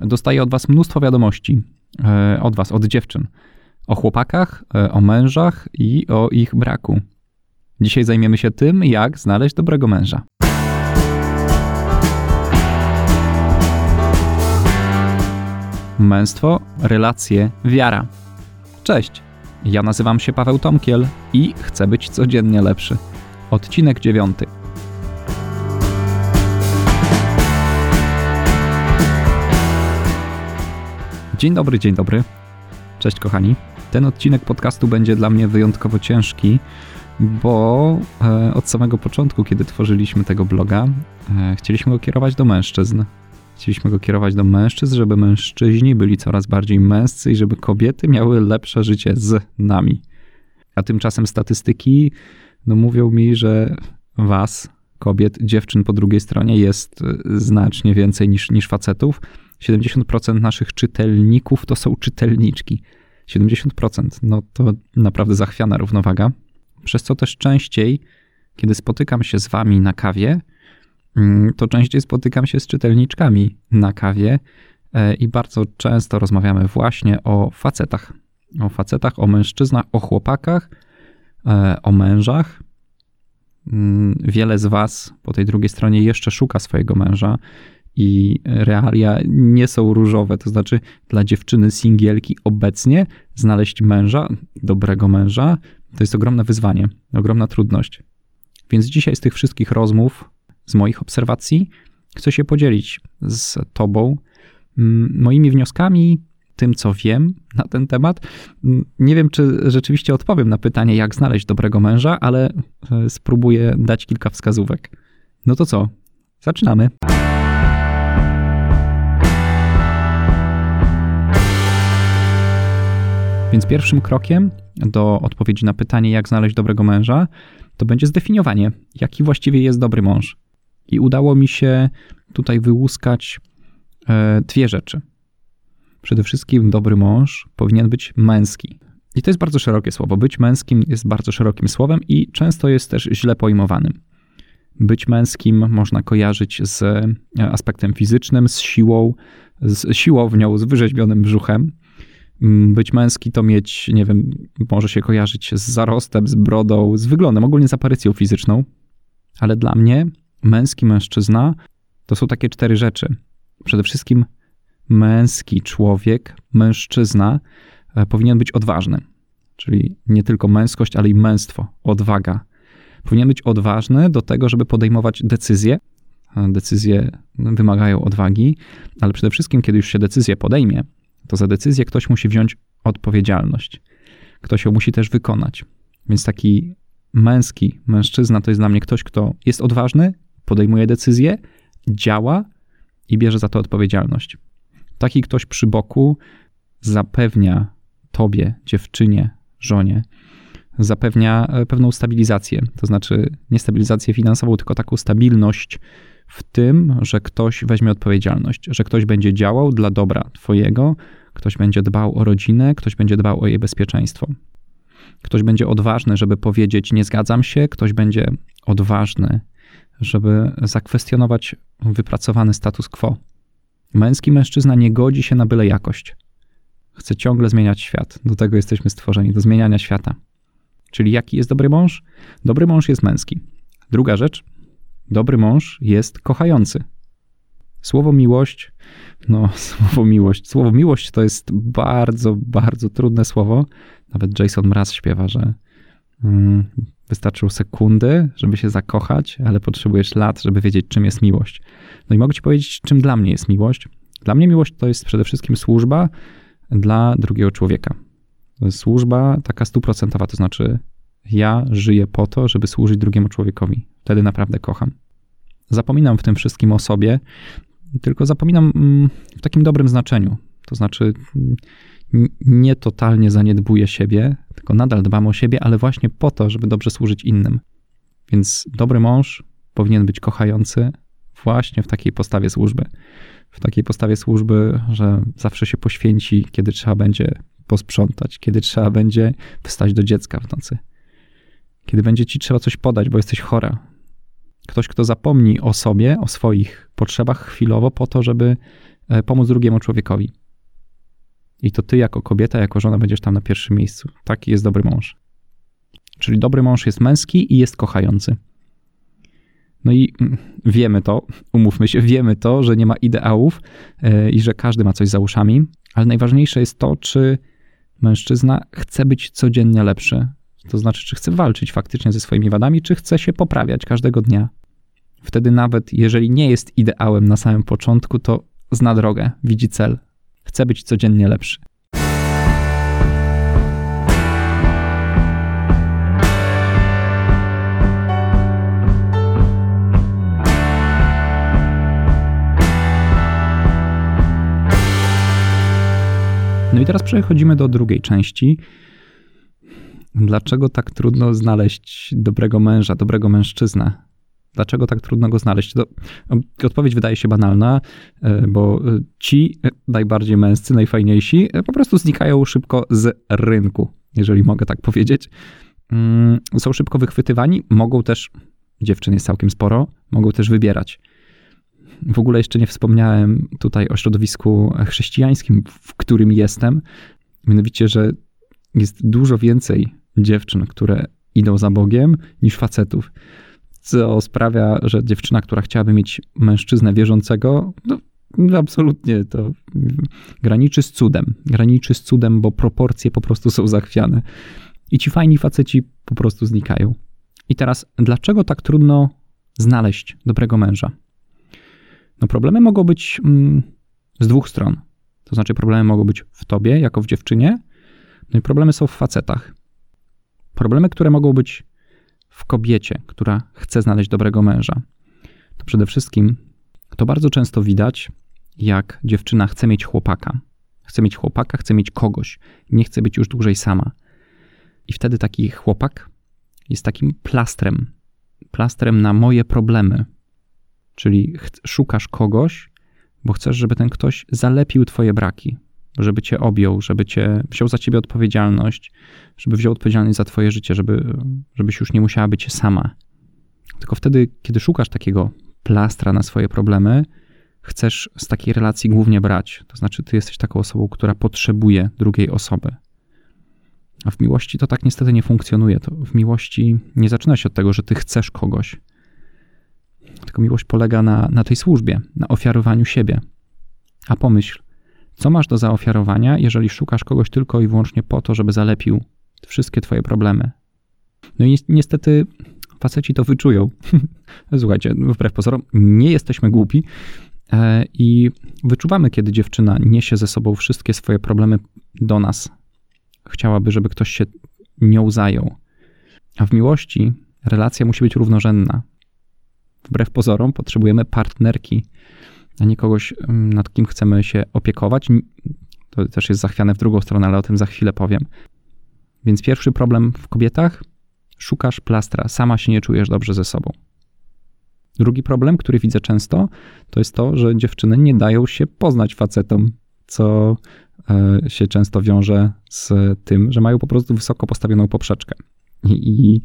dostaję od was mnóstwo wiadomości, e, od was, od dziewczyn, o chłopakach, e, o mężach i o ich braku. Dzisiaj zajmiemy się tym, jak znaleźć dobrego męża. Męstwo, relacje, wiara. Cześć, ja nazywam się Paweł Tomkiel i chcę być codziennie lepszy. Odcinek dziewiąty. Dzień dobry, dzień dobry. Cześć kochani. Ten odcinek podcastu będzie dla mnie wyjątkowo ciężki, bo e, od samego początku, kiedy tworzyliśmy tego bloga, e, chcieliśmy go kierować do mężczyzn. Chcieliśmy go kierować do mężczyzn, żeby mężczyźni byli coraz bardziej męscy i żeby kobiety miały lepsze życie z nami. A tymczasem statystyki no, mówią mi, że was, kobiet, dziewczyn po drugiej stronie jest e, znacznie więcej niż, niż facetów 70% naszych czytelników to są czytelniczki. 70%. No to naprawdę zachwiana równowaga. Przez co też częściej, kiedy spotykam się z wami na kawie, mm, to częściej spotykam się z czytelniczkami na kawie e, i bardzo często rozmawiamy właśnie o facetach. O facetach, o mężczyznach, o chłopakach, e, o mężach. Mm, wiele z was po tej drugiej stronie jeszcze szuka swojego męża i realia nie są różowe. To znaczy, dla dziewczyny singielki obecnie znaleźć męża, dobrego męża, to jest ogromne wyzwanie, ogromna trudność. Więc dzisiaj z tych wszystkich rozmów, z moich obserwacji, chcę się podzielić z Tobą moimi wnioskami, tym, co wiem na ten temat. Nie wiem, czy rzeczywiście odpowiem na pytanie, jak znaleźć dobrego męża, ale e, spróbuję dać kilka wskazówek. No to co? Zaczynamy. Więc pierwszym krokiem do odpowiedzi na pytanie, jak znaleźć dobrego męża, to będzie zdefiniowanie, jaki właściwie jest dobry mąż. I udało mi się tutaj wyłuskać e, dwie rzeczy. Przede wszystkim dobry mąż powinien być męski. I to jest bardzo szerokie słowo. Być męskim jest bardzo szerokim słowem i często jest też źle pojmowanym. Być męskim można kojarzyć z e, aspektem fizycznym, z siłą, z siłownią, z wyrzeźbionym brzuchem. Mm, być męski to mieć, nie wiem, może się kojarzyć z zarostem, z brodą, z wyglądem, ogólnie z aparycją fizyczną. Ale dla mnie męski mężczyzna to są takie cztery rzeczy. Przede wszystkim męski człowiek, mężczyzna e, powinien być odważny. Czyli nie tylko męskość, ale i męstwo, odwaga. Powinien być odważny do tego, żeby podejmować decyzje. Decyzje wymagają odwagi, ale przede wszystkim, kiedy już się decyzję podejmie, to za decyzję ktoś musi wziąć odpowiedzialność. Ktoś ją musi też wykonać. Więc taki męski mężczyzna to jest dla mnie ktoś, kto jest odważny, podejmuje decyzję, działa i bierze za to odpowiedzialność. Taki ktoś przy boku zapewnia tobie, dziewczynie, żonie, zapewnia e, pewną stabilizację. To znaczy nie stabilizację finansową, tylko taką stabilność w tym, że ktoś weźmie odpowiedzialność, że ktoś będzie działał dla dobra Twojego, ktoś będzie dbał o rodzinę, ktoś będzie dbał o jej bezpieczeństwo. Ktoś będzie odważny, żeby powiedzieć: Nie zgadzam się, ktoś będzie odważny, żeby zakwestionować wypracowany status quo. Męski mężczyzna nie godzi się na byle jakość. Chce ciągle zmieniać świat. Do tego jesteśmy stworzeni, do zmieniania świata. Czyli jaki jest dobry mąż? Dobry mąż jest męski. Druga rzecz, Dobry mąż jest kochający. Słowo miłość, no słowo miłość. Słowo miłość to jest bardzo, bardzo trudne słowo. Nawet Jason Mraz śpiewa, że mm, wystarczą sekundy, żeby się zakochać, ale potrzebujesz lat, żeby wiedzieć, czym jest miłość. No i mogę ci powiedzieć, czym dla mnie jest miłość. Dla mnie miłość to jest przede wszystkim służba dla drugiego człowieka. Służba taka stuprocentowa, to znaczy ja żyję po to, żeby służyć drugiemu człowiekowi. Wtedy naprawdę kocham. Zapominam w tym wszystkim o sobie, tylko zapominam mm, w takim dobrym znaczeniu. To znaczy, nie totalnie zaniedbuję siebie, tylko nadal dbam o siebie, ale właśnie po to, żeby dobrze służyć innym. Więc dobry mąż powinien być kochający właśnie w takiej postawie służby. W takiej postawie służby, że zawsze się poświęci, kiedy trzeba będzie posprzątać, kiedy trzeba będzie wstać do dziecka w nocy, kiedy będzie ci trzeba coś podać, bo jesteś chora. Ktoś, kto zapomni o sobie, o swoich potrzebach chwilowo, po to, żeby e, pomóc drugiemu człowiekowi. I to ty jako kobieta, jako żona będziesz tam na pierwszym miejscu. Taki jest dobry mąż. Czyli dobry mąż jest męski i jest kochający. No i mm, wiemy to, umówmy się, wiemy to, że nie ma ideałów yy, i że każdy ma coś za uszami, ale najważniejsze jest to, czy mężczyzna chce być codziennie lepszy. To znaczy, czy chce walczyć faktycznie ze swoimi wadami, czy chce się poprawiać każdego dnia. Wtedy nawet jeżeli nie jest ideałem na samym początku, to zna drogę, widzi cel, chce być codziennie lepszy. No i teraz przechodzimy do drugiej części. Dlaczego tak trudno znaleźć dobrego męża, dobrego mężczyznę? Dlaczego tak trudno go znaleźć? To, odpowiedź wydaje się banalna, e, bo ci najbardziej męscy, najfajniejsi e, po prostu znikają szybko z rynku, jeżeli mogę tak powiedzieć. Mm, są szybko wychwytywani, mogą też, dziewczyn jest całkiem sporo, mogą też wybierać. W ogóle jeszcze nie wspomniałem tutaj o środowisku chrześcijańskim, w którym jestem. Mianowicie, że jest dużo więcej dziewczyn, które idą za Bogiem, niż facetów. Co sprawia, że dziewczyna, która chciałaby mieć mężczyznę wierzącego, no, absolutnie to graniczy z cudem. Graniczy z cudem, bo proporcje po prostu są zachwiane. I ci fajni faceci po prostu znikają. I teraz, dlaczego tak trudno znaleźć dobrego męża? No problemy mogą być mm, z dwóch stron. To znaczy problemy mogą być w tobie, jako w dziewczynie, no i problemy są w facetach. Problemy, które mogą być w kobiecie, która chce znaleźć dobrego męża, to przede wszystkim to bardzo często widać, jak dziewczyna chce mieć chłopaka. Chce mieć chłopaka, chce mieć kogoś, nie chce być już dłużej sama. I wtedy taki chłopak jest takim plastrem, plastrem na moje problemy, Czyli szukasz kogoś, bo chcesz, żeby ten ktoś zalepił twoje braki, żeby cię objął, żeby cię wziął za ciebie odpowiedzialność, żeby wziął odpowiedzialność za twoje życie, żeby, żebyś już nie musiała być sama. Tylko wtedy, kiedy szukasz takiego plastra na swoje problemy, chcesz z takiej relacji głównie brać. To znaczy, ty jesteś taką osobą, która potrzebuje drugiej osoby. A w miłości to tak niestety nie funkcjonuje. To w miłości nie zaczyna się od tego, że ty chcesz kogoś tylko miłość polega na, na tej służbie, na ofiarowaniu siebie. A pomyśl, co masz do zaofiarowania, jeżeli szukasz kogoś tylko i wyłącznie po to, żeby zalepił wszystkie twoje problemy? No i niestety faceci to wyczują. Słuchajcie, wbrew pozorom, nie jesteśmy głupi e, i wyczuwamy, kiedy dziewczyna niesie ze sobą wszystkie swoje problemy do nas. Chciałaby, żeby ktoś się nią zajął. A w miłości relacja musi być równorzędna wbrew pozorom potrzebujemy partnerki, a nie kogoś, mm, nad kim chcemy się opiekować. To też jest zachwiane w drugą stronę, ale o tym za chwilę powiem. Więc pierwszy problem w kobietach szukasz plastra, sama się nie czujesz dobrze ze sobą. Drugi problem, który widzę często, to jest to, że dziewczyny nie dają się poznać facetom, co e, się często wiąże z tym, że mają po prostu wysoko postawioną poprzeczkę. I, i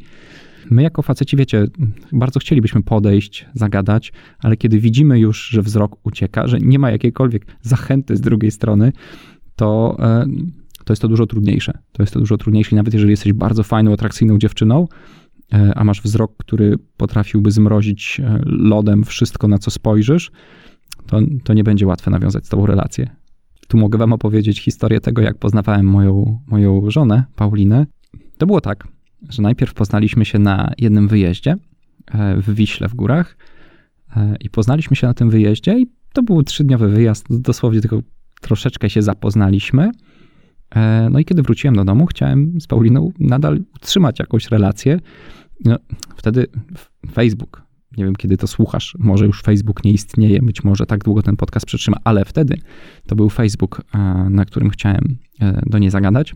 My jako faceci, wiecie, bardzo chcielibyśmy podejść, zagadać, ale kiedy widzimy już, że wzrok ucieka, że nie ma jakiejkolwiek zachęty z drugiej strony, to, e, to jest to dużo trudniejsze. To jest to dużo trudniejsze, nawet jeżeli jesteś bardzo fajną, atrakcyjną dziewczyną, e, a masz wzrok, który potrafiłby zmrozić e, lodem wszystko, na co spojrzysz, to, to nie będzie łatwe nawiązać z tobą relację. Tu mogę wam opowiedzieć historię tego, jak poznawałem moją, moją żonę, Paulinę. To było tak, że najpierw poznaliśmy się na jednym wyjeździe e, w Wiśle w górach e, i poznaliśmy się na tym wyjeździe i to był trzydniowy wyjazd, dosłownie tylko troszeczkę się zapoznaliśmy. E, no i kiedy wróciłem do domu, chciałem z Pauliną nadal utrzymać jakąś relację. No, wtedy Facebook, nie wiem kiedy to słuchasz, może już Facebook nie istnieje, być może tak długo ten podcast przetrzyma, ale wtedy to był Facebook, na którym chciałem do niej zagadać.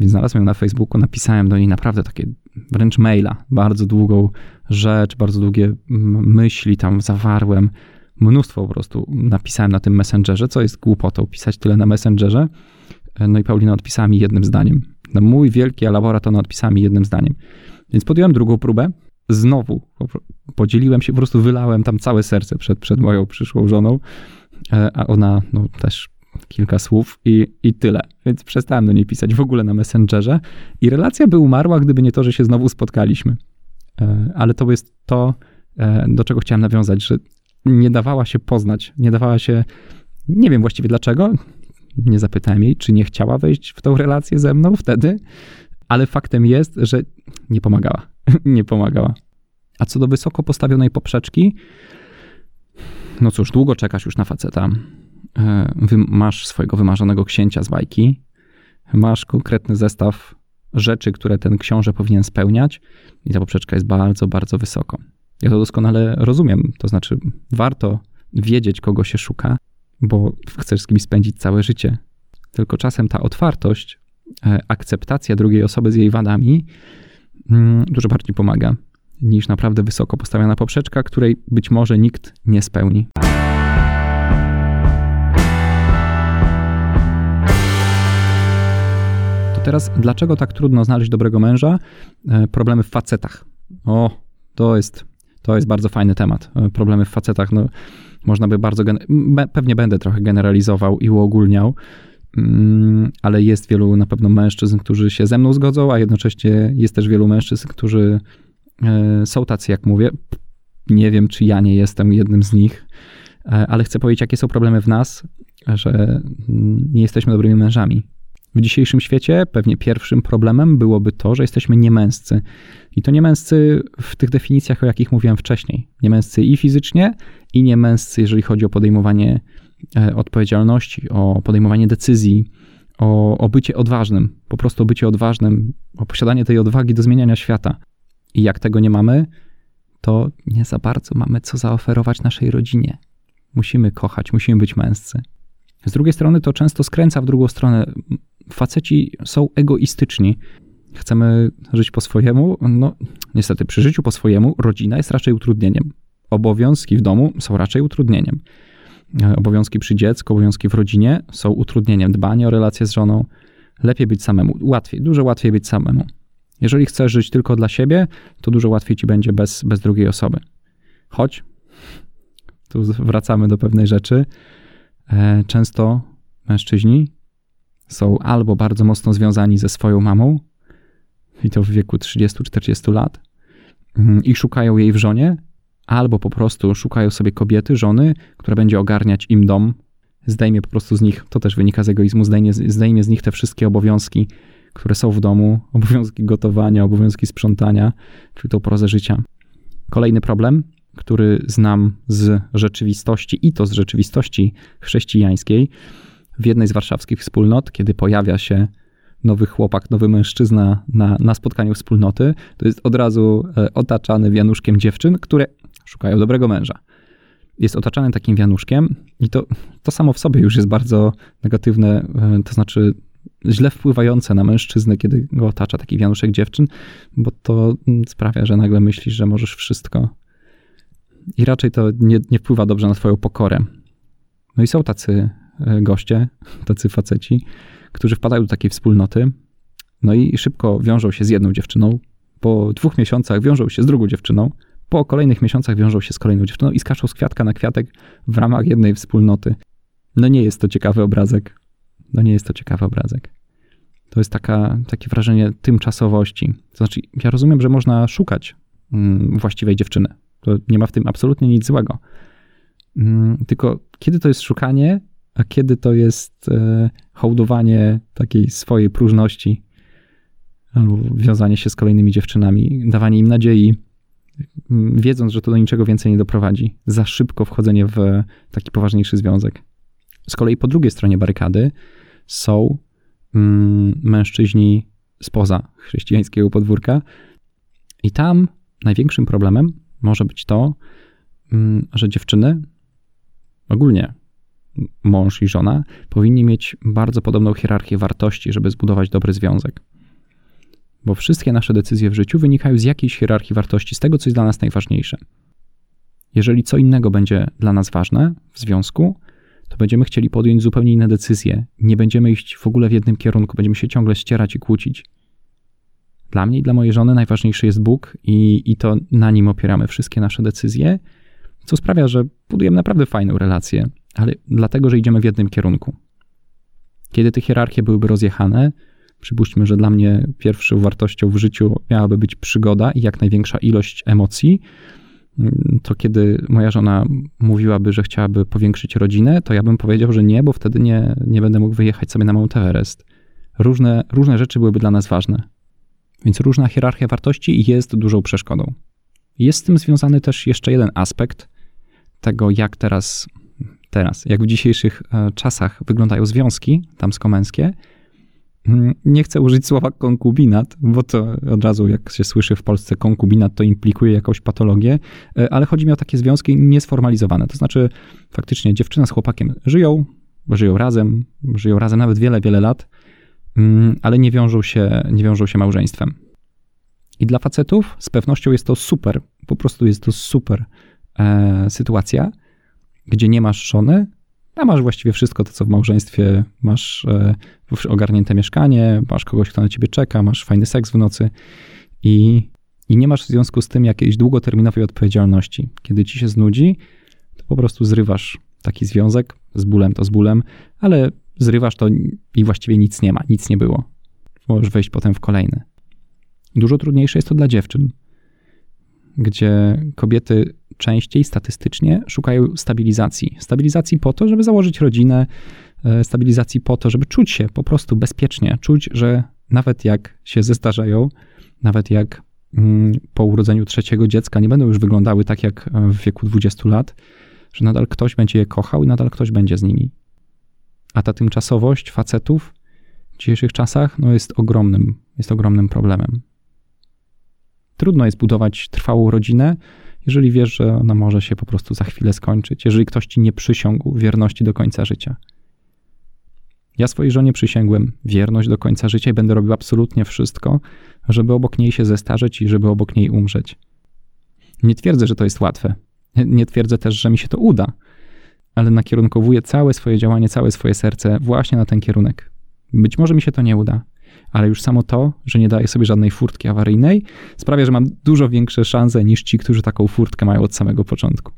Więc znalazłem ją na Facebooku, napisałem do niej naprawdę takie wręcz maila, bardzo długą rzecz, bardzo długie myśli tam zawarłem. Mnóstwo po prostu napisałem na tym Messengerze, co jest głupotą pisać tyle na Messengerze. No i Paulina odpisała mi jednym zdaniem. Na mój wielki elaborat ona odpisała mi jednym zdaniem. Więc podjąłem drugą próbę. Znowu podzieliłem się, po prostu wylałem tam całe serce przed, przed moją przyszłą żoną. e, a ona no, też kilka słów i, i tyle. Więc przestałem do niej pisać w ogóle na Messengerze i relacja by umarła, gdyby nie to, że się znowu spotkaliśmy. E, ale to jest to, e, do czego chciałem nawiązać, że nie dawała się poznać, nie dawała się, nie wiem właściwie dlaczego, nie zapytałem jej, czy nie chciała wejść w tą relację ze mną wtedy, ale faktem jest, że nie pomagała. nie pomagała. A co do wysoko postawionej poprzeczki, no cóż, długo czekasz już na faceta. E, masz swojego wymarzonego księcia z bajki, masz konkretny zestaw rzeczy, które ten książę powinien spełniać i ta poprzeczka jest bardzo, bardzo wysoko. Ja to doskonale rozumiem, to znaczy warto wiedzieć, kogo się szuka, bo chcesz z kimś spędzić całe życie. Tylko czasem ta otwartość, e, akceptacja drugiej osoby z jej wadami mm, dużo bardziej pomaga niż naprawdę wysoko postawiona poprzeczka, której być może nikt nie spełni. Teraz, dlaczego tak trudno znaleźć dobrego męża? E, problemy w facetach. O, to jest, to jest bardzo fajny temat. E, problemy w facetach, no, można by bardzo, pewnie będę trochę generalizował i uogólniał, mm, ale jest wielu na pewno mężczyzn, którzy się ze mną zgodzą, a jednocześnie jest też wielu mężczyzn, którzy e, są tacy, jak mówię. Nie wiem, czy ja nie jestem jednym z nich, ale chcę powiedzieć, jakie są problemy w nas, że mm, nie jesteśmy dobrymi mężami. W dzisiejszym świecie pewnie pierwszym problemem byłoby to, że jesteśmy niemęscy. I to niemęscy w tych definicjach, o jakich mówiłem wcześniej. Niemęscy i fizycznie, i niemęscy, jeżeli chodzi o podejmowanie e, odpowiedzialności, o podejmowanie decyzji, o, o bycie odważnym. Po prostu o bycie odważnym, o posiadanie tej odwagi do zmieniania świata. I jak tego nie mamy, to nie za bardzo mamy co zaoferować naszej rodzinie. Musimy kochać, musimy być męscy. Z drugiej strony to często skręca w drugą stronę faceci są egoistyczni. Chcemy żyć po swojemu, no niestety przy życiu po swojemu rodzina jest raczej utrudnieniem. Obowiązki w domu są raczej utrudnieniem. E, obowiązki przy dziecku, obowiązki w rodzinie są utrudnieniem. Dbanie o relacje z żoną, lepiej być samemu, łatwiej, dużo łatwiej być samemu. Jeżeli chcesz żyć tylko dla siebie, to dużo łatwiej ci będzie bez, bez drugiej osoby. Choć, tu wracamy do pewnej rzeczy, e, często mężczyźni są albo bardzo mocno związani ze swoją mamą, i to w wieku 30-40 lat, mm, i szukają jej w żonie, albo po prostu szukają sobie kobiety, żony, która będzie ogarniać im dom, zdejmie po prostu z nich, to też wynika z egoizmu, zdejmie, zdejmie z nich te wszystkie obowiązki, które są w domu, obowiązki gotowania, obowiązki sprzątania, czyli tą prozę życia. Kolejny problem, który znam z rzeczywistości i to z rzeczywistości chrześcijańskiej, w jednej z warszawskich wspólnot, kiedy pojawia się nowy chłopak, nowy mężczyzna na, na spotkaniu wspólnoty, to jest od razu e, otaczany wianuszkiem dziewczyn, które szukają dobrego męża. Jest otaczany takim wianuszkiem i to, to samo w sobie już jest bardzo negatywne, e, to znaczy źle wpływające na mężczyznę, kiedy go otacza taki wianuszek dziewczyn, bo to mm, sprawia, że nagle myślisz, że możesz wszystko. I raczej to nie, nie wpływa dobrze na twoją pokorę. No i są tacy goście, tacy faceci, którzy wpadają do takiej wspólnoty, no i szybko wiążą się z jedną dziewczyną, po dwóch miesiącach wiążą się z drugą dziewczyną, po kolejnych miesiącach wiążą się z kolejną dziewczyną i skaczą z kwiatka na kwiatek w ramach jednej wspólnoty. No nie jest to ciekawy obrazek. No nie jest to ciekawy obrazek. To jest taka, takie wrażenie tymczasowości. To znaczy, ja rozumiem, że można szukać mm, właściwej dziewczyny. To nie ma w tym absolutnie nic złego. Mm, tylko kiedy to jest szukanie a kiedy to jest e, hołdowanie takiej swojej próżności, albo wiązanie się z kolejnymi dziewczynami, dawanie im nadziei, wiedząc, że to do niczego więcej nie doprowadzi. Za szybko wchodzenie w taki poważniejszy związek. Z kolei po drugiej stronie barykady są mm, mężczyźni spoza chrześcijańskiego podwórka, i tam największym problemem może być to, mm, że dziewczyny, ogólnie mąż i żona powinni mieć bardzo podobną hierarchię wartości, żeby zbudować dobry związek. Bo wszystkie nasze decyzje w życiu wynikają z jakiejś hierarchii wartości, z tego, co jest dla nas najważniejsze. Jeżeli co innego będzie dla nas ważne w związku, to będziemy chcieli podjąć zupełnie inne decyzje. Nie będziemy iść w ogóle w jednym kierunku, będziemy się ciągle ścierać i kłócić. Dla mnie i dla mojej żony najważniejszy jest Bóg, i, i to na nim opieramy wszystkie nasze decyzje, co sprawia, że budujemy naprawdę fajną relację ale dlatego, że idziemy w jednym kierunku. Kiedy te hierarchie byłyby rozjechane, przypuśćmy, że dla mnie pierwszą wartością w życiu miałaby być przygoda i jak największa ilość emocji, mm, to kiedy moja żona mówiłaby, że chciałaby powiększyć rodzinę, to ja bym powiedział, że nie, bo wtedy nie, nie będę mógł wyjechać sobie na Mount Everest. Różne, różne rzeczy byłyby dla nas ważne. Więc różna hierarchia wartości jest dużą przeszkodą. Jest z tym związany też jeszcze jeden aspekt tego, jak teraz, teraz, jak w dzisiejszych e, czasach wyglądają związki damsko-męskie. Mm, nie chcę użyć słowa konkubinat, bo to od razu, jak się słyszy w Polsce konkubinat, to implikuje jakąś patologię, e, ale chodzi mi o takie związki niesformalizowane. To znaczy, faktycznie dziewczyna z chłopakiem żyją, żyją razem, żyją razem nawet wiele, wiele lat, mm, ale nie wiążą się, nie wiążą się małżeństwem. I dla facetów z pewnością jest to super, po prostu jest to super e, sytuacja, gdzie nie masz żony, a masz właściwie wszystko to, co w małżeństwie. Masz e, ogarnięte mieszkanie, masz kogoś, kto na ciebie czeka, masz fajny seks w nocy i, i nie masz w związku z tym jakiejś długoterminowej odpowiedzialności. Kiedy ci się znudzi, to po prostu zrywasz taki związek, z bólem to z bólem, ale zrywasz to i właściwie nic nie ma, nic nie było. Możesz wejść potem w kolejny. Dużo trudniejsze jest to dla dziewczyn, gdzie kobiety częściej statystycznie szukają stabilizacji. Stabilizacji po to, żeby założyć rodzinę, e, stabilizacji po to, żeby czuć się po prostu bezpiecznie, czuć, że nawet jak się zestarzeją, nawet jak mm, po urodzeniu trzeciego dziecka nie będą już wyglądały tak jak w wieku 20 lat, że nadal ktoś będzie je kochał i nadal ktoś będzie z nimi. A ta tymczasowość facetów w dzisiejszych czasach no jest ogromnym, jest ogromnym problemem. Trudno jest budować trwałą rodzinę, jeżeli wiesz, że ona może się po prostu za chwilę skończyć, jeżeli ktoś ci nie przysiągł wierności do końca życia. Ja swojej żonie przysięgłem wierność do końca życia i będę robił absolutnie wszystko, żeby obok niej się zestarzeć i żeby obok niej umrzeć. Nie twierdzę, że to jest łatwe. Nie twierdzę też, że mi się to uda, ale nakierunkowuję całe swoje działanie, całe swoje serce właśnie na ten kierunek. Być może mi się to nie uda, ale już samo to, że nie daję sobie żadnej furtki awaryjnej, sprawia, że mam dużo większe szanse niż ci, którzy taką furtkę mają od samego początku.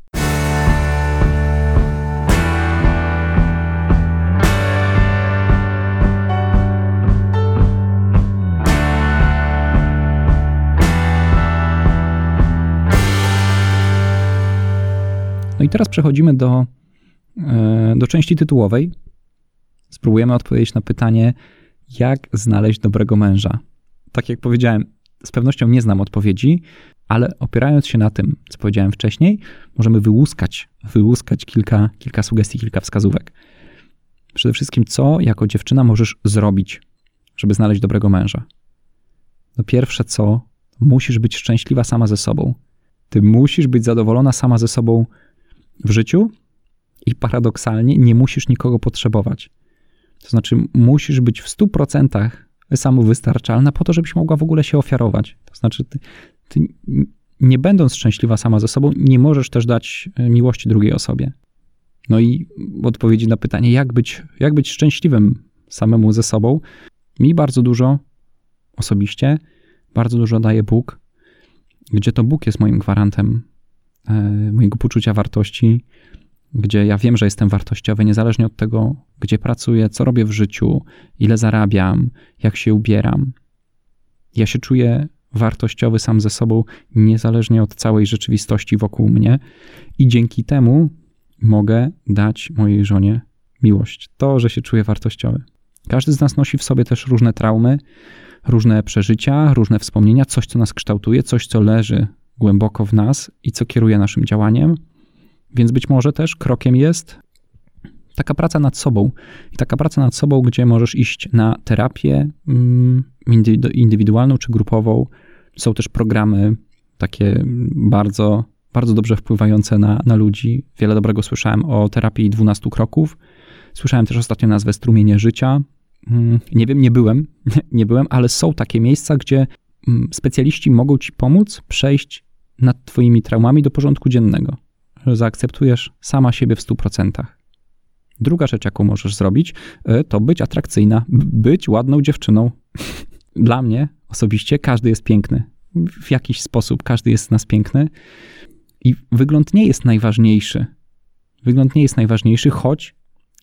No i teraz przechodzimy do, e, do części tytułowej. Spróbujemy odpowiedzieć na pytanie, jak znaleźć dobrego męża? Tak jak powiedziałem, z pewnością nie znam odpowiedzi, ale opierając się na tym, co powiedziałem wcześniej, możemy wyłuskać, wyłuskać kilka, kilka sugestii, kilka wskazówek. Przede wszystkim, co jako dziewczyna możesz zrobić, żeby znaleźć dobrego męża? No pierwsze co, musisz być szczęśliwa sama ze sobą. Ty musisz być zadowolona sama ze sobą w życiu i paradoksalnie nie musisz nikogo potrzebować. To znaczy, musisz być w 100% samowystarczalna po to, żebyś mogła w ogóle się ofiarować. To znaczy, ty, ty nie będąc szczęśliwa sama ze sobą, nie możesz też dać e, miłości drugiej osobie. No i odpowiedzi na pytanie, jak być, jak być szczęśliwym samemu ze sobą, mi bardzo dużo osobiście, bardzo dużo daje Bóg, gdzie to Bóg jest moim gwarantem e, mojego poczucia wartości, gdzie ja wiem, że jestem wartościowy, niezależnie od tego, gdzie pracuję, co robię w życiu, ile zarabiam, jak się ubieram. Ja się czuję wartościowy sam ze sobą, niezależnie od całej rzeczywistości wokół mnie, i dzięki temu mogę dać mojej żonie miłość. To, że się czuję wartościowy. Każdy z nas nosi w sobie też różne traumy, różne przeżycia, różne wspomnienia, coś, co nas kształtuje, coś, co leży głęboko w nas i co kieruje naszym działaniem. Więc być może też krokiem jest taka praca nad sobą. I taka praca nad sobą, gdzie możesz iść na terapię mm, indywidualną czy grupową. Są też programy takie bardzo, bardzo dobrze wpływające na, na ludzi. Wiele dobrego słyszałem o terapii 12 kroków. Słyszałem też ostatnio nazwę strumienie życia. Mm, nie wiem, nie byłem, nie byłem, ale są takie miejsca, gdzie mm, specjaliści mogą ci pomóc przejść nad twoimi traumami do porządku dziennego że zaakceptujesz sama siebie w 100%. Druga rzecz, jaką możesz zrobić, e, to być atrakcyjna, być ładną dziewczyną. Dla mnie osobiście każdy jest piękny. W jakiś sposób każdy jest z nas piękny. I wygląd nie jest najważniejszy. Wygląd nie jest najważniejszy, choć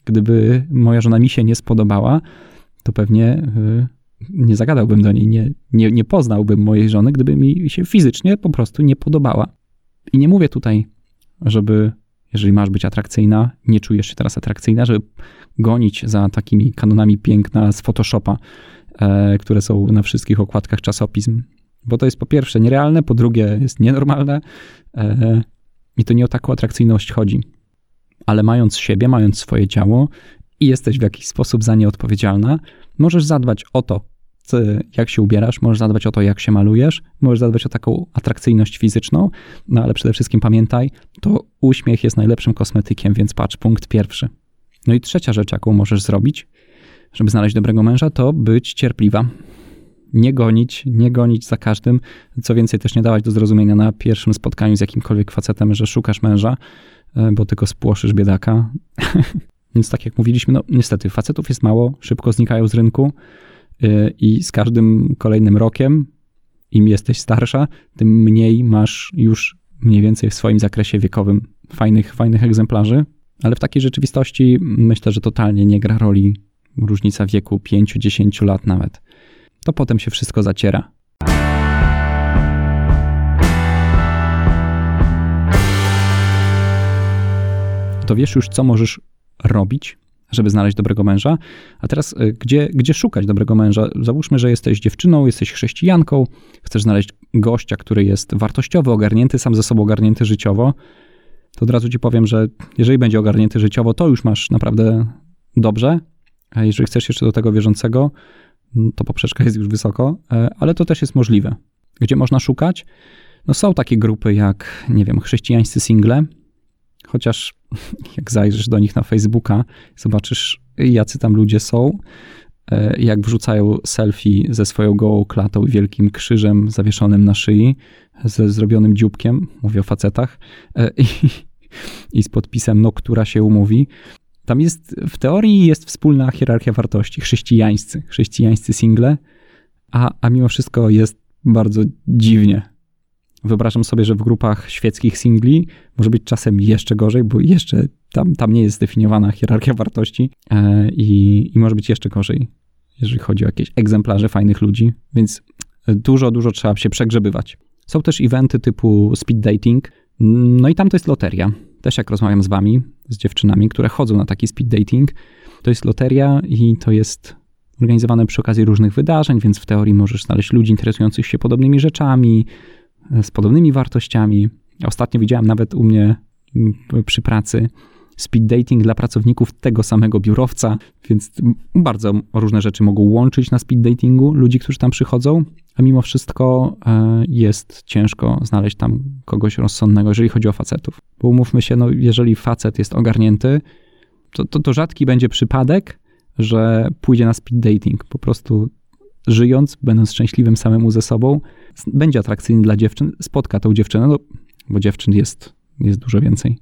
gdyby moja żona mi się nie spodobała, to pewnie y, nie zagadałbym do niej, nie, nie, nie poznałbym mojej żony, gdyby mi się fizycznie po prostu nie podobała. I nie mówię tutaj, żeby, jeżeli masz być atrakcyjna, nie czujesz się teraz atrakcyjna, żeby gonić za takimi kanonami piękna z Photoshopa, e, które są na wszystkich okładkach czasopism. Bo to jest po pierwsze nierealne, po drugie jest nienormalne e, i to nie o taką atrakcyjność chodzi. Ale mając siebie, mając swoje ciało i jesteś w jakiś sposób za nie odpowiedzialna, możesz zadbać o to, jak się ubierasz, możesz zadbać o to, jak się malujesz, możesz zadbać o taką atrakcyjność fizyczną, no ale przede wszystkim pamiętaj, to uśmiech jest najlepszym kosmetykiem, więc patrz, punkt pierwszy. No i trzecia rzecz, jaką możesz zrobić, żeby znaleźć dobrego męża, to być cierpliwa. Nie gonić, nie gonić za każdym. Co więcej, też nie dawać do zrozumienia na pierwszym spotkaniu z jakimkolwiek facetem, że szukasz męża, e, bo tylko spłoszysz biedaka. Więc tak jak mówiliśmy, no niestety facetów jest mało, szybko znikają z rynku i z każdym kolejnym rokiem, im jesteś starsza, tym mniej masz już mniej więcej w swoim zakresie wiekowym fajnych, fajnych egzemplarzy. Ale w takiej rzeczywistości myślę, że totalnie nie gra roli różnica wieku 5-10 lat nawet. To potem się wszystko zaciera. To wiesz już, co możesz robić, żeby znaleźć dobrego męża. A teraz, y, gdzie, gdzie szukać dobrego męża? Załóżmy, że jesteś dziewczyną, jesteś chrześcijanką, chcesz znaleźć gościa, który jest wartościowy, ogarnięty, sam ze sobą ogarnięty życiowo. To od razu ci powiem, że jeżeli będzie ogarnięty życiowo, to już masz naprawdę dobrze. A jeżeli chcesz jeszcze do tego wierzącego, to poprzeczka jest już wysoko, e, ale to też jest możliwe. Gdzie można szukać? No są takie grupy jak, nie wiem, chrześcijańscy single, chociaż jak zajrzysz do nich na Facebooka, zobaczysz, jacy tam ludzie są, e, jak wrzucają selfie ze swoją gołą klatą i wielkim krzyżem zawieszonym na szyi, ze zrobionym dzióbkiem, mówię o facetach, e, i, i z podpisem, no, która się umówi. Tam jest, w teorii jest wspólna hierarchia wartości, chrześcijańscy, chrześcijańscy single, a, a mimo wszystko jest bardzo dziwnie. Wyobrażam sobie, że w grupach świeckich singli może być czasem jeszcze gorzej, bo jeszcze tam, tam nie jest zdefiniowana hierarchia wartości e, i, i może być jeszcze gorzej, jeżeli chodzi o jakieś egzemplarze fajnych ludzi, więc dużo, dużo trzeba się przegrzebywać. Są też eventy typu speed dating, no i tam to jest loteria. Też jak rozmawiam z wami, z dziewczynami, które chodzą na taki speed dating, to jest loteria i to jest organizowane przy okazji różnych wydarzeń, więc w teorii możesz znaleźć ludzi interesujących się podobnymi rzeczami, z podobnymi wartościami. Ostatnio widziałem nawet u mnie przy pracy speed dating dla pracowników tego samego biurowca, więc bardzo różne rzeczy mogą łączyć na speed datingu ludzi, którzy tam przychodzą, a mimo wszystko e, jest ciężko znaleźć tam kogoś rozsądnego, jeżeli chodzi o facetów. Bo umówmy się, no jeżeli facet jest ogarnięty, to, to, to rzadki będzie przypadek, że pójdzie na speed dating. Po prostu żyjąc, będąc szczęśliwym samemu ze sobą, będzie atrakcyjny dla dziewczyn, spotka tą dziewczynę, no, bo dziewczyn jest, jest dużo więcej.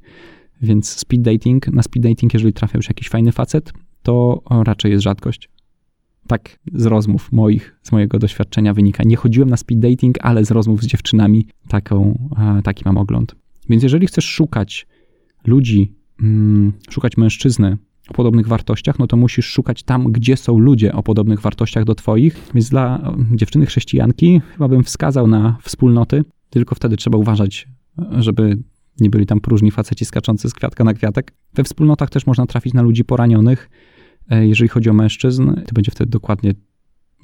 Więc speed dating, na speed dating, jeżeli trafia już jakiś fajny facet, to raczej jest rzadkość. Tak z rozmów moich, z mojego doświadczenia wynika. Nie chodziłem na speed dating, ale z rozmów z dziewczynami taką, taki mam ogląd. Więc jeżeli chcesz szukać ludzi, mm, szukać mężczyzny o podobnych wartościach, no to musisz szukać tam, gdzie są ludzie o podobnych wartościach do twoich. Więc dla dziewczyny chrześcijanki chyba bym wskazał na wspólnoty, tylko wtedy trzeba uważać, żeby nie byli tam próżni faceci skaczący z kwiatka na kwiatek. We wspólnotach też można trafić na ludzi poranionych. E, jeżeli chodzi o mężczyzn, to będzie wtedy dokładnie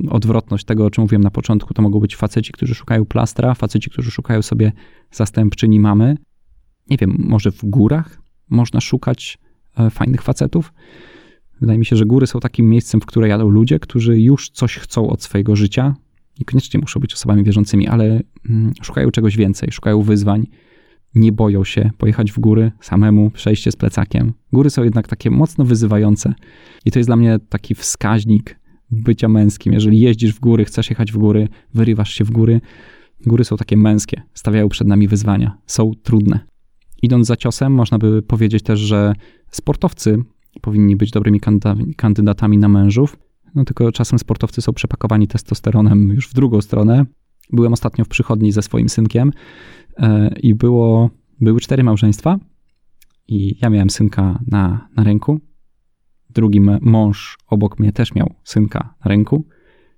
odwrotność tego, o czym mówiłem na początku. To mogą być faceci, którzy szukają plastra, faceci, którzy szukają sobie zastępczyni mamy. Nie wiem, może w górach można szukać e, fajnych facetów. Wydaje mi się, że góry są takim miejscem, w które jadą ludzie, którzy już coś chcą od swojego życia. Niekoniecznie muszą być osobami wierzącymi, ale mm, szukają czegoś więcej, szukają wyzwań nie boją się pojechać w góry samemu, przejście z plecakiem. Góry są jednak takie mocno wyzywające i to jest dla mnie taki wskaźnik bycia męskim. Jeżeli jeździsz w góry, chcesz jechać w góry, wyrywasz się w góry, góry są takie męskie, stawiają przed nami wyzwania, są trudne. Idąc za ciosem, można by powiedzieć też, że sportowcy powinni być dobrymi kandydatami na mężów, no tylko czasem sportowcy są przepakowani testosteronem już w drugą stronę. Byłem ostatnio w przychodni ze swoim synkiem E, i było, były cztery małżeństwa i ja miałem synka na, na ręku. Drugi mąż obok mnie też miał synka na ręku.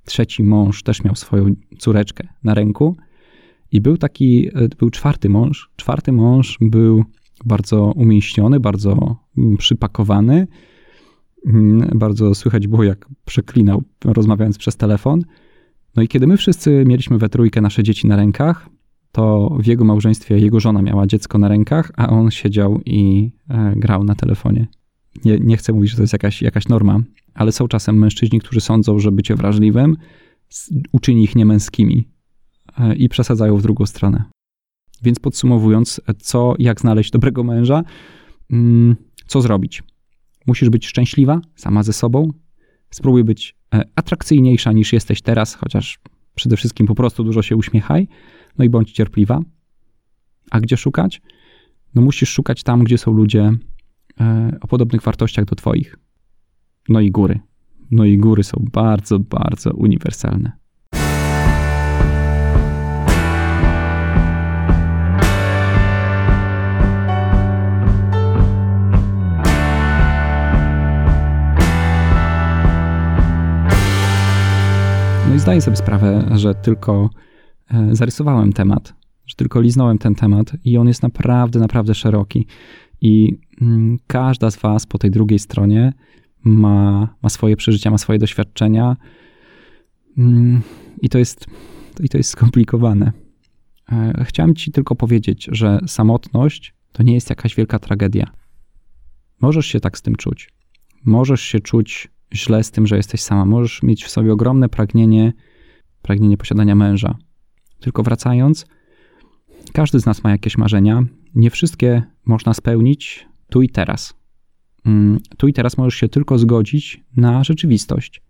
Trzeci mąż też miał swoją córeczkę na ręku. I był taki, e, był czwarty mąż. Czwarty mąż był bardzo umięśniony, bardzo mm, przypakowany. Mm, bardzo słychać było, jak przeklinał, rozmawiając przez telefon. No i kiedy my wszyscy mieliśmy we trójkę nasze dzieci na rękach, to w jego małżeństwie jego żona miała dziecko na rękach, a on siedział i e, grał na telefonie. Nie, nie chcę mówić, że to jest jakaś, jakaś norma, ale są czasem mężczyźni, którzy sądzą, że bycie wrażliwym uczyni ich niemęskimi i przesadzają w drugą stronę. Więc podsumowując, co, jak znaleźć dobrego męża, mm, co zrobić? Musisz być szczęśliwa sama ze sobą. Spróbuj być e, atrakcyjniejsza niż jesteś teraz, chociaż przede wszystkim po prostu dużo się uśmiechaj. No i bądź cierpliwa. A gdzie szukać? No musisz szukać tam, gdzie są ludzie e, o podobnych wartościach do Twoich. No i góry. No i góry są bardzo, bardzo uniwersalne. Zdaję sobie sprawę, że tylko e, zarysowałem temat, że tylko liznąłem ten temat i on jest naprawdę, naprawdę szeroki. I mm, każda z Was po tej drugiej stronie ma, ma swoje przeżycia, ma swoje doświadczenia. Mm, I to jest, i to jest skomplikowane. E, chciałem Ci tylko powiedzieć, że samotność to nie jest jakaś wielka tragedia. Możesz się tak z tym czuć. Możesz się czuć źle z tym, że jesteś sama. Możesz mieć w sobie ogromne pragnienie, pragnienie posiadania męża. Tylko wracając, każdy z nas ma jakieś marzenia. Nie wszystkie można spełnić tu i teraz. Mm, tu i teraz możesz się tylko zgodzić na rzeczywistość.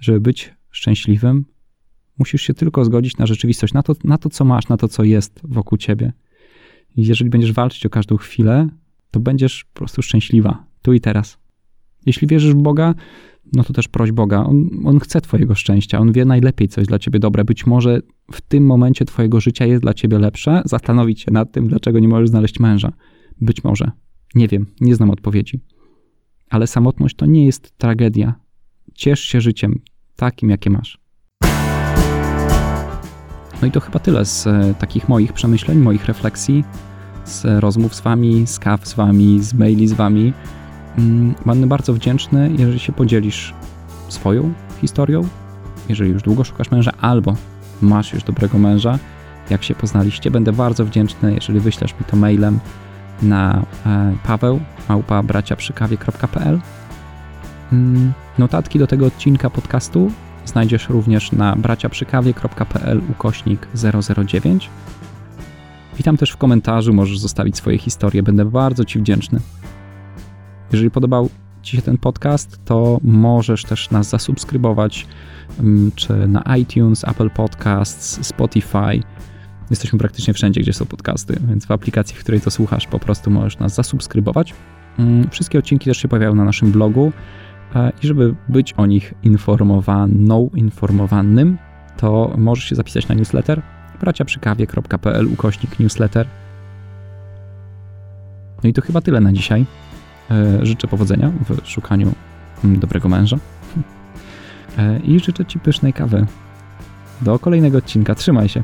Żeby być szczęśliwym, musisz się tylko zgodzić na rzeczywistość, na to, na to co masz, na to, co jest wokół ciebie. Jeżeli będziesz walczyć o każdą chwilę, to będziesz po prostu szczęśliwa, tu i teraz. Jeśli wierzysz w Boga, no to też proś Boga. On, on chce Twojego szczęścia, on wie najlepiej, co jest dla Ciebie dobre. Być może w tym momencie Twojego życia jest dla Ciebie lepsze. Zastanowić się nad tym, dlaczego nie możesz znaleźć męża. Być może. Nie wiem, nie znam odpowiedzi. Ale samotność to nie jest tragedia. Ciesz się życiem takim, jakie masz. No i to chyba tyle z e, takich moich przemyśleń, moich refleksji, z rozmów z Wami, z kaw z Wami, z maili z Wami. Mm, będę bardzo wdzięczny, jeżeli się podzielisz swoją historią, jeżeli już długo szukasz męża, albo masz już dobrego męża, jak się poznaliście. Będę bardzo wdzięczny, jeżeli wyślesz mi to mailem na e, paweł małpa mm, Notatki do tego odcinka podcastu znajdziesz również na braciaprzykawie.pl ukośnik 009. Witam też w komentarzu, możesz zostawić swoje historie, będę bardzo Ci wdzięczny. Jeżeli podobał Ci się ten podcast, to możesz też nas zasubskrybować, mm, czy na iTunes, Apple Podcasts, Spotify. Jesteśmy praktycznie wszędzie, gdzie są podcasty, więc w aplikacji, w której to słuchasz, po prostu możesz nas zasubskrybować. Mm, wszystkie odcinki też się pojawiają na naszym blogu e, i żeby być o nich informowaną, informowanym, to możesz się zapisać na newsletter braciaprzykawie.pl ukośnik newsletter. No i to chyba tyle na dzisiaj. E, życzę powodzenia w szukaniu mm, dobrego męża e, i życzę Ci pysznej kawy. Do kolejnego odcinka. Trzymaj się.